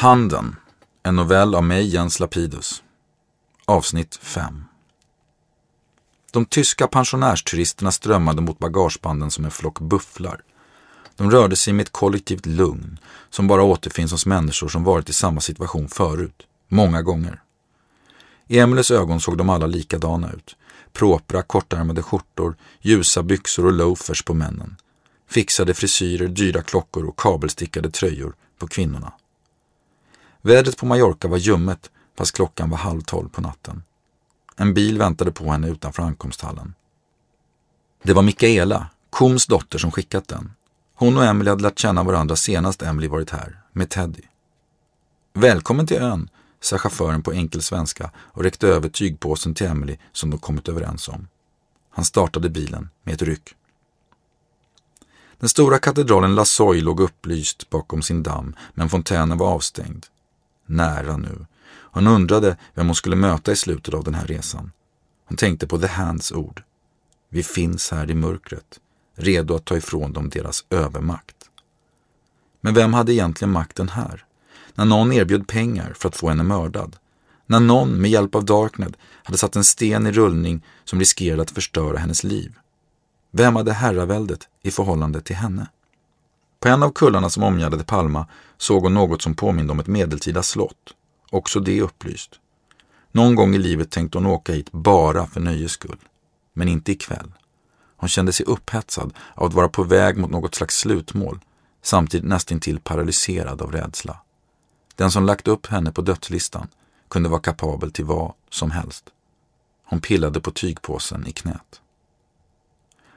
Handen, en novell av mig Jens Lapidus. Avsnitt 5. De tyska pensionärsturisterna strömmade mot bagagebanden som en flock bufflar. De rörde sig med ett kollektivt lugn som bara återfinns hos människor som varit i samma situation förut, många gånger. I Emelies ögon såg de alla likadana ut. Propra, kortärmade skjortor, ljusa byxor och loafers på männen. Fixade frisyrer, dyra klockor och kabelstickade tröjor på kvinnorna. Vädret på Mallorca var ljummet fast klockan var halv tolv på natten. En bil väntade på henne utanför ankomsthallen. Det var Mikaela, Koms dotter, som skickat den. Hon och Emily hade lärt känna varandra senast Emily varit här, med Teddy. Välkommen till ön, sa chauffören på enkel svenska och räckte över tygpåsen till Emily som de kommit överens om. Han startade bilen med ett ryck. Den stora katedralen La Soy låg upplyst bakom sin damm, men fontänen var avstängd. Nära nu. Hon undrade vem hon skulle möta i slutet av den här resan. Hon tänkte på The Hands ord. Vi finns här i mörkret, redo att ta ifrån dem deras övermakt. Men vem hade egentligen makten här? När någon erbjöd pengar för att få henne mördad? När någon med hjälp av Darknet hade satt en sten i rullning som riskerade att förstöra hennes liv? Vem hade herraväldet i förhållande till henne? På en av kullarna som omgärdade Palma såg hon något som påminde om ett medeltida slott. Också det upplyst. Någon gång i livet tänkte hon åka hit bara för nöjes skull. Men inte ikväll. Hon kände sig upphetsad av att vara på väg mot något slags slutmål, samtidigt nästintill paralyserad av rädsla. Den som lagt upp henne på dödslistan kunde vara kapabel till vad som helst. Hon pillade på tygpåsen i knät.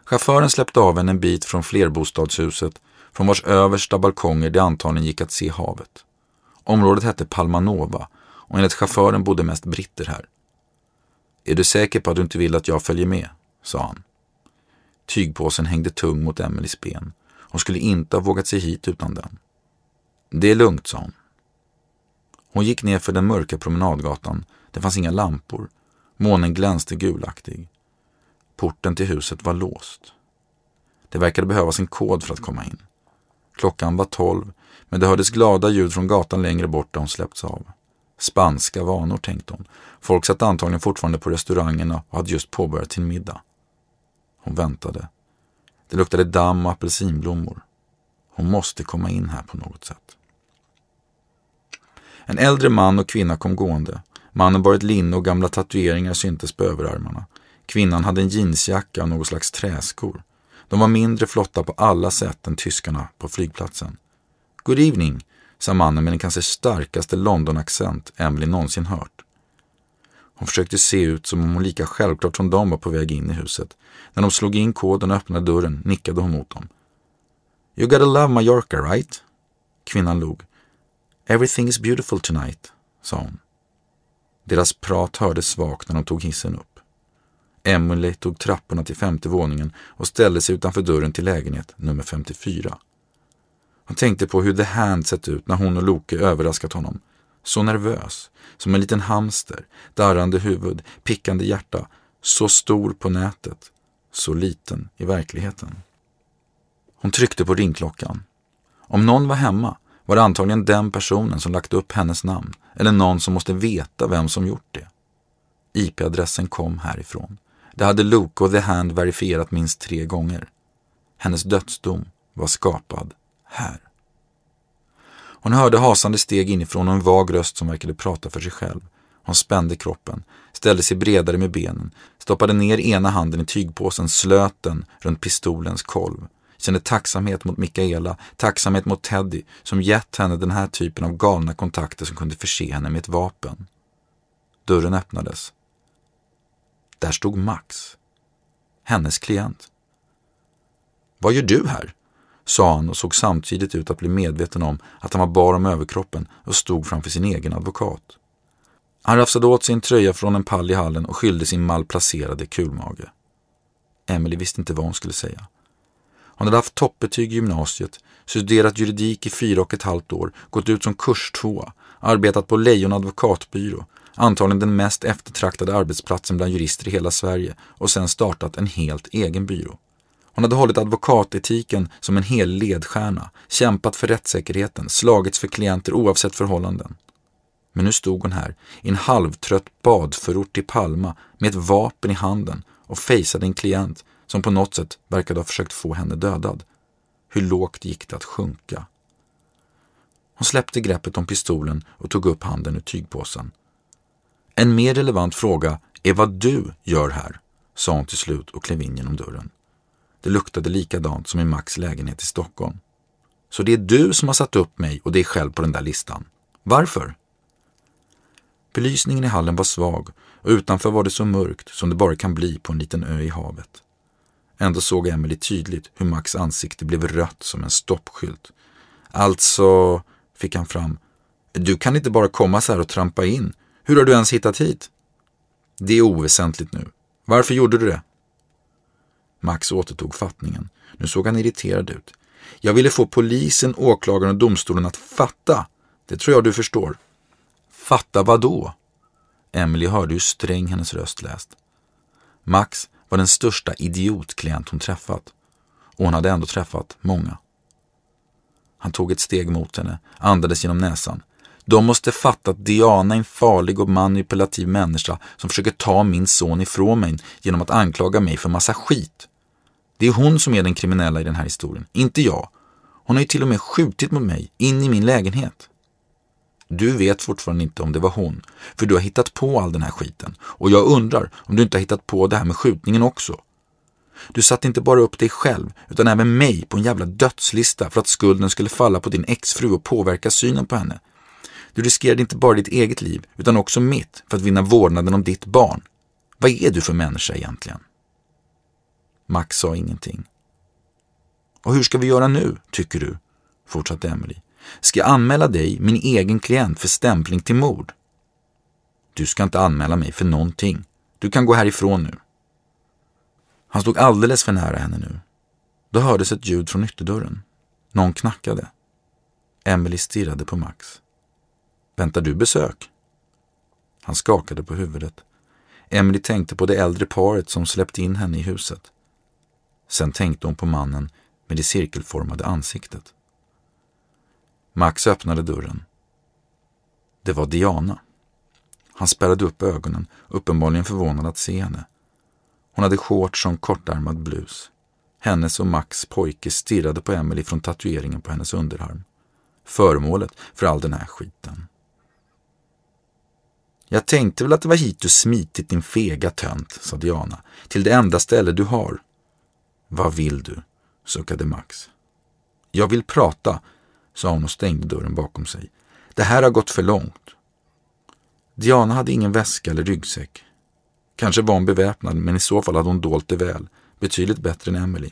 Chauffören släppte av henne en bit från flerbostadshuset från vars översta balkonger det antagligen gick att se havet. Området hette Palmanova och enligt chauffören bodde mest britter här. Är du säker på att du inte vill att jag följer med? sa han. Tygpåsen hängde tung mot Emelies ben. Hon skulle inte ha vågat sig hit utan den. Det är lugnt, sa hon. Hon gick ner för den mörka promenadgatan. Det fanns inga lampor. Månen glänste gulaktig. Porten till huset var låst. Det verkade behövas en kod för att komma in. Klockan var tolv, men det hördes glada ljud från gatan längre bort där hon släppts av. Spanska vanor, tänkte hon. Folk satt antagligen fortfarande på restaurangerna och hade just påbörjat sin middag. Hon väntade. Det luktade damm och apelsinblommor. Hon måste komma in här på något sätt. En äldre man och kvinna kom gående. Mannen bar ett linne och gamla tatueringar syntes på överarmarna. Kvinnan hade en jeansjacka och något slags träskor. De var mindre flotta på alla sätt än tyskarna på flygplatsen. Good evening, sa mannen med den kanske starkaste London-accent Emily någonsin hört. Hon försökte se ut som om hon lika självklart som de var på väg in i huset. När de slog in koden och öppnade dörren nickade hon mot dem. You gotta love Mallorca, right? Kvinnan log. Everything is beautiful tonight, sa hon. Deras prat hördes svagt när de tog hissen upp. Emily tog trapporna till femte våningen och ställde sig utanför dörren till lägenhet nummer 54. Han tänkte på hur The Hand sett ut när hon och Loke överraskat honom. Så nervös, som en liten hamster, darrande huvud, pickande hjärta, så stor på nätet, så liten i verkligheten. Hon tryckte på ringklockan. Om någon var hemma var det antagligen den personen som lagt upp hennes namn eller någon som måste veta vem som gjort det. IP-adressen kom härifrån. Det hade Luke och The Hand verifierat minst tre gånger. Hennes dödsdom var skapad här. Hon hörde hasande steg inifrån och en vag röst som verkade prata för sig själv. Hon spände kroppen, ställde sig bredare med benen, stoppade ner ena handen i tygpåsen, slöt den runt pistolens kolv. Kände tacksamhet mot Mikaela, tacksamhet mot Teddy som gett henne den här typen av galna kontakter som kunde förse henne med ett vapen. Dörren öppnades där stod Max. Hennes klient. Vad gör du här? sa han och såg samtidigt ut att bli medveten om att han var bar om överkroppen och stod framför sin egen advokat. Han rafsade åt sin tröja från en pall i hallen och skyllde sin malplacerade kulmage. Emily visste inte vad hon skulle säga. Hon hade haft toppbetyg i gymnasiet, studerat juridik i fyra och ett halvt år, gått ut som kurstvåa, arbetat på Lejon advokatbyrå, antagligen den mest eftertraktade arbetsplatsen bland jurister i hela Sverige och sen startat en helt egen byrå. Hon hade hållit advokatetiken som en hel ledstjärna, kämpat för rättssäkerheten, slagits för klienter oavsett förhållanden. Men nu stod hon här i en halvtrött badförort i Palma med ett vapen i handen och fejsade en klient som på något sätt verkade ha försökt få henne dödad. Hur lågt gick det att sjunka? Hon släppte greppet om pistolen och tog upp handen ur tygpåsen. En mer relevant fråga är vad du gör här, sa hon till slut och klev in genom dörren. Det luktade likadant som i Max lägenhet i Stockholm. Så det är du som har satt upp mig och dig själv på den där listan. Varför? Belysningen i hallen var svag och utanför var det så mörkt som det bara kan bli på en liten ö i havet. Ändå såg Emily tydligt hur Max ansikte blev rött som en stoppskylt. Alltså, fick han fram, du kan inte bara komma så här och trampa in. Hur har du ens hittat hit? Det är oväsentligt nu. Varför gjorde du det? Max återtog fattningen. Nu såg han irriterad ut. Jag ville få polisen, åklagaren och domstolen att fatta. Det tror jag du förstår. Fatta vad då? Emily hörde hur sträng hennes röst läst. Max var den största idiotklient hon träffat. Och hon hade ändå träffat många. Han tog ett steg mot henne, andades genom näsan. De måste fatta att Diana är en farlig och manipulativ människa som försöker ta min son ifrån mig genom att anklaga mig för massa skit. Det är hon som är den kriminella i den här historien, inte jag. Hon har ju till och med skjutit mot mig, in i min lägenhet. Du vet fortfarande inte om det var hon, för du har hittat på all den här skiten. Och jag undrar om du inte har hittat på det här med skjutningen också. Du satte inte bara upp dig själv, utan även mig på en jävla dödslista för att skulden skulle falla på din exfru och påverka synen på henne. Du riskerade inte bara ditt eget liv, utan också mitt, för att vinna vårdnaden om ditt barn. Vad är du för människa egentligen? Max sa ingenting. Och hur ska vi göra nu, tycker du? fortsatte Emily. Ska jag anmäla dig, min egen klient, för stämpling till mord? Du ska inte anmäla mig för någonting. Du kan gå härifrån nu. Han stod alldeles för nära henne nu. Då hördes ett ljud från ytterdörren. Någon knackade. Emily stirrade på Max. Väntar du besök? Han skakade på huvudet. Emily tänkte på det äldre paret som släppt in henne i huset. Sen tänkte hon på mannen med det cirkelformade ansiktet. Max öppnade dörren. Det var Diana. Han spärrade upp ögonen, uppenbarligen förvånad att se henne. Hon hade shorts som kortärmad blus. Hennes och Max pojke stirrade på Emily från tatueringen på hennes underarm. Föremålet för all den här skiten. Jag tänkte väl att det var hit du smitit din fega tönt, sa Diana. Till det enda ställe du har. Vad vill du? suckade Max. Jag vill prata, sa hon och stängde dörren bakom sig. Det här har gått för långt. Diana hade ingen väska eller ryggsäck. Kanske var hon beväpnad, men i så fall hade hon dolt det väl. Betydligt bättre än Emily.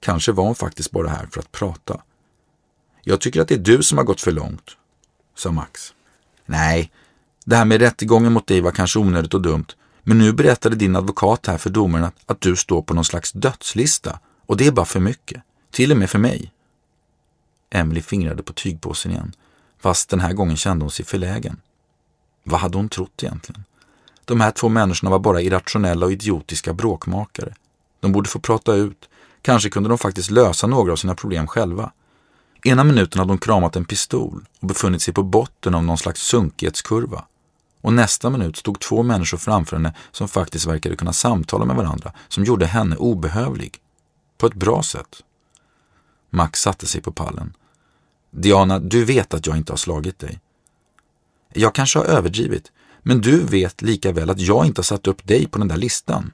Kanske var hon faktiskt bara här för att prata. Jag tycker att det är du som har gått för långt, sa Max. Nej, det här med rättegången mot dig var kanske onödigt och dumt, men nu berättade din advokat här för domaren att, att du står på någon slags dödslista och det är bara för mycket. Till och med för mig. Emily fingrade på tygpåsen igen, fast den här gången kände hon sig förlägen. Vad hade hon trott egentligen? De här två människorna var bara irrationella och idiotiska bråkmakare. De borde få prata ut. Kanske kunde de faktiskt lösa några av sina problem själva. Ena minuten hade hon kramat en pistol och befunnit sig på botten av någon slags sunkighetskurva. Och nästa minut stod två människor framför henne som faktiskt verkade kunna samtala med varandra, som gjorde henne obehövlig. På ett bra sätt. Max satte sig på pallen. Diana, du vet att jag inte har slagit dig. Jag kanske har överdrivit, men du vet lika väl att jag inte har satt upp dig på den där listan.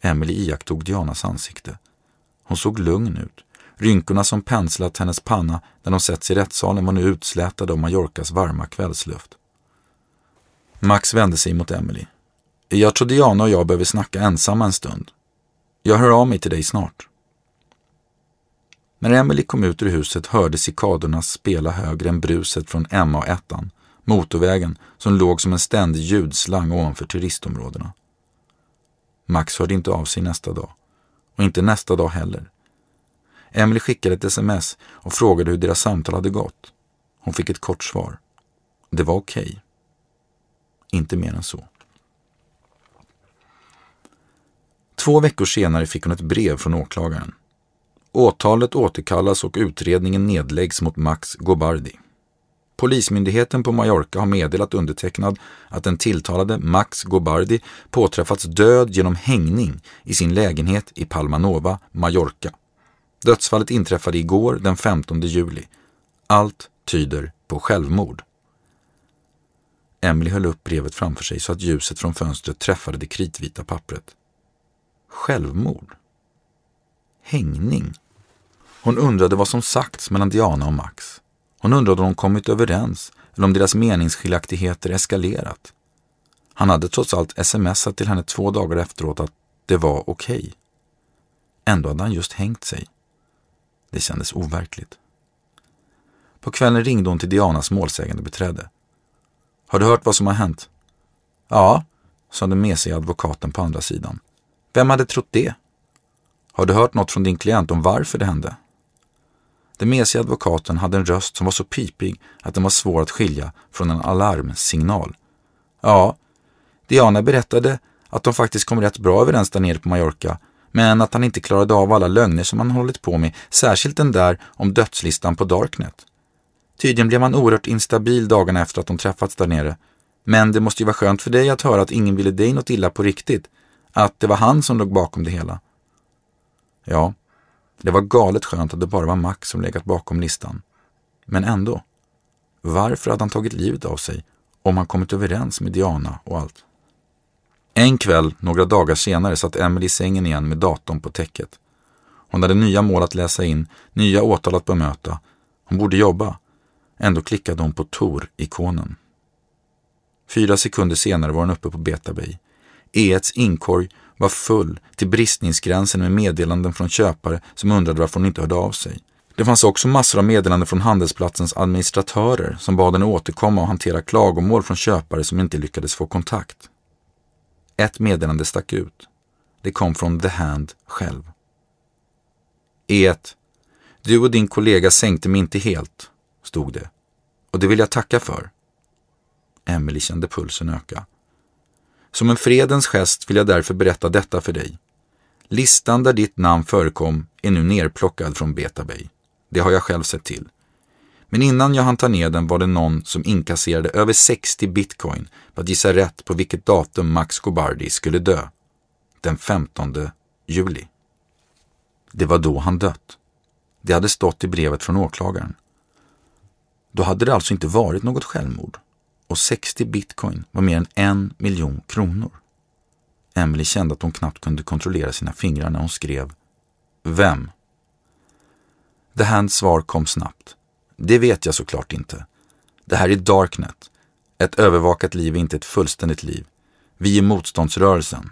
Emily iakttog Dianas ansikte. Hon såg lugn ut. Rynkorna som penslat hennes panna när de setts i rättssalen var nu utslätade av Mallorcas varma kvällsluft. Max vände sig mot Emily. Jag tror Diana och jag behöver snacka ensamma en stund. Jag hör av mig till dig snart. När Emily kom ut ur huset hörde cikadorna spela högre än bruset från MA1, motorvägen som låg som en ständig ljudslang ovanför turistområdena. Max hörde inte av sig nästa dag. Och inte nästa dag heller. Emily skickade ett sms och frågade hur deras samtal hade gått. Hon fick ett kort svar. Det var okej. Okay. Inte mer än så. Två veckor senare fick hon ett brev från åklagaren. Åtalet återkallas och utredningen nedläggs mot Max Gobardi. Polismyndigheten på Mallorca har meddelat undertecknad att den tilltalade Max Gobardi påträffats död genom hängning i sin lägenhet i Palmanova, Mallorca. Dödsfallet inträffade igår den 15 juli. Allt tyder på självmord. Emily höll upp brevet framför sig så att ljuset från fönstret träffade det kritvita pappret. Självmord? Hängning? Hon undrade vad som sagts mellan Diana och Max. Hon undrade om de kommit överens eller om deras meningsskiljaktigheter eskalerat. Han hade trots allt smsat till henne två dagar efteråt att det var okej. Okay. Ändå hade han just hängt sig. Det kändes overkligt. På kvällen ringde hon till Dianas målsägande beträde. Har du hört vad som har hänt? Ja, sa den mesiga advokaten på andra sidan. Vem hade trott det? Har du hört något från din klient om varför det hände? Den mesiga advokaten hade en röst som var så pipig att den var svår att skilja från en alarmsignal. Ja, Diana berättade att de faktiskt kom rätt bra överens där nere på Mallorca, men att han inte klarade av alla lögner som han hållit på med, särskilt den där om dödslistan på Darknet. Tydligen blev han oerhört instabil dagarna efter att de träffats där nere. Men det måste ju vara skönt för dig att höra att ingen ville dig något illa på riktigt. Att det var han som låg bakom det hela. Ja, det var galet skönt att det bara var Max som legat bakom listan. Men ändå. Varför hade han tagit livet av sig om han kommit överens med Diana och allt? En kväll, några dagar senare, satt Emily i sängen igen med datorn på täcket. Hon hade nya mål att läsa in, nya åtal att bemöta. Hon borde jobba. Ändå klickade hon på Tor-ikonen. Fyra sekunder senare var hon uppe på Betabay. E1s inkorg var full till bristningsgränsen med meddelanden från köpare som undrade varför hon inte hörde av sig. Det fanns också massor av meddelanden från handelsplatsens administratörer som bad henne återkomma och hantera klagomål från köpare som inte lyckades få kontakt. Ett meddelande stack ut. Det kom från The Hand själv. E1. Du och din kollega sänkte mig inte helt, stod det. Och det vill jag tacka för. Emily kände pulsen öka. Som en fredens gest vill jag därför berätta detta för dig. Listan där ditt namn förekom är nu nerplockad från Betabay. Det har jag själv sett till. Men innan jag hann ta ner den var det någon som inkasserade över 60 bitcoin för att gissa rätt på vilket datum Max Gobardi skulle dö. Den 15 juli. Det var då han dött. Det hade stått i brevet från åklagaren. Då hade det alltså inte varit något självmord och 60 bitcoin var mer än en miljon kronor. Emily kände att hon knappt kunde kontrollera sina fingrar när hon skrev Vem? The Hands svar kom snabbt. Det vet jag såklart inte. Det här är Darknet. Ett övervakat liv är inte ett fullständigt liv. Vi är motståndsrörelsen.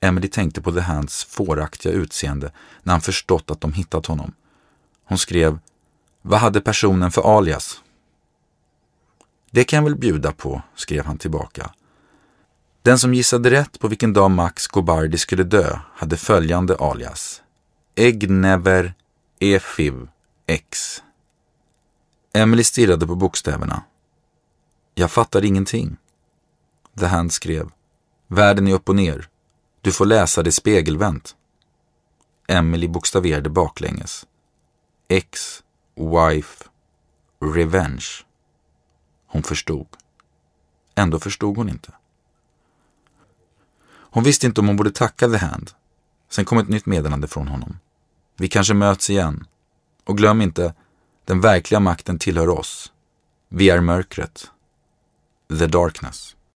Emily tänkte på The Hands fåraktiga utseende när han förstått att de hittat honom. Hon skrev vad hade personen för alias? Det kan jag väl bjuda på, skrev han tillbaka. Den som gissade rätt på vilken dag Max Gobardi skulle dö hade följande alias. Egnever Efiv X. Emily stirrade på bokstäverna. Jag fattar ingenting. The Hand skrev. Världen är upp och ner. Du får läsa det spegelvänt. Emily bokstaverade baklänges. X, wife, revenge. Hon förstod. Ändå förstod hon inte. Hon visste inte om hon borde tacka The Hand. Sen kom ett nytt meddelande från honom. Vi kanske möts igen. Och glöm inte, den verkliga makten tillhör oss. Vi är mörkret. The Darkness.